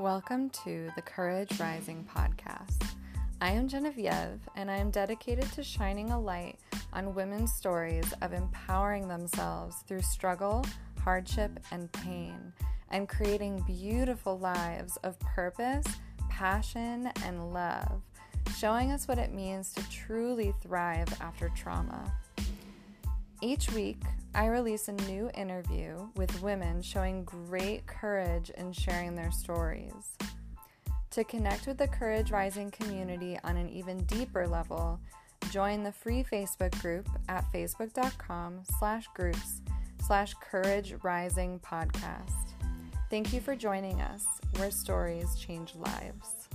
Welcome to the Courage Rising podcast. I am Genevieve, and I am dedicated to shining a light on women's stories of empowering themselves through struggle, hardship, and pain, and creating beautiful lives of purpose, passion, and love, showing us what it means to truly thrive after trauma. Each week, I release a new interview with women showing great courage in sharing their stories. To connect with the Courage Rising community on an even deeper level, join the free Facebook group at facebook.com slash groups slash Courage Rising podcast. Thank you for joining us, where stories change lives.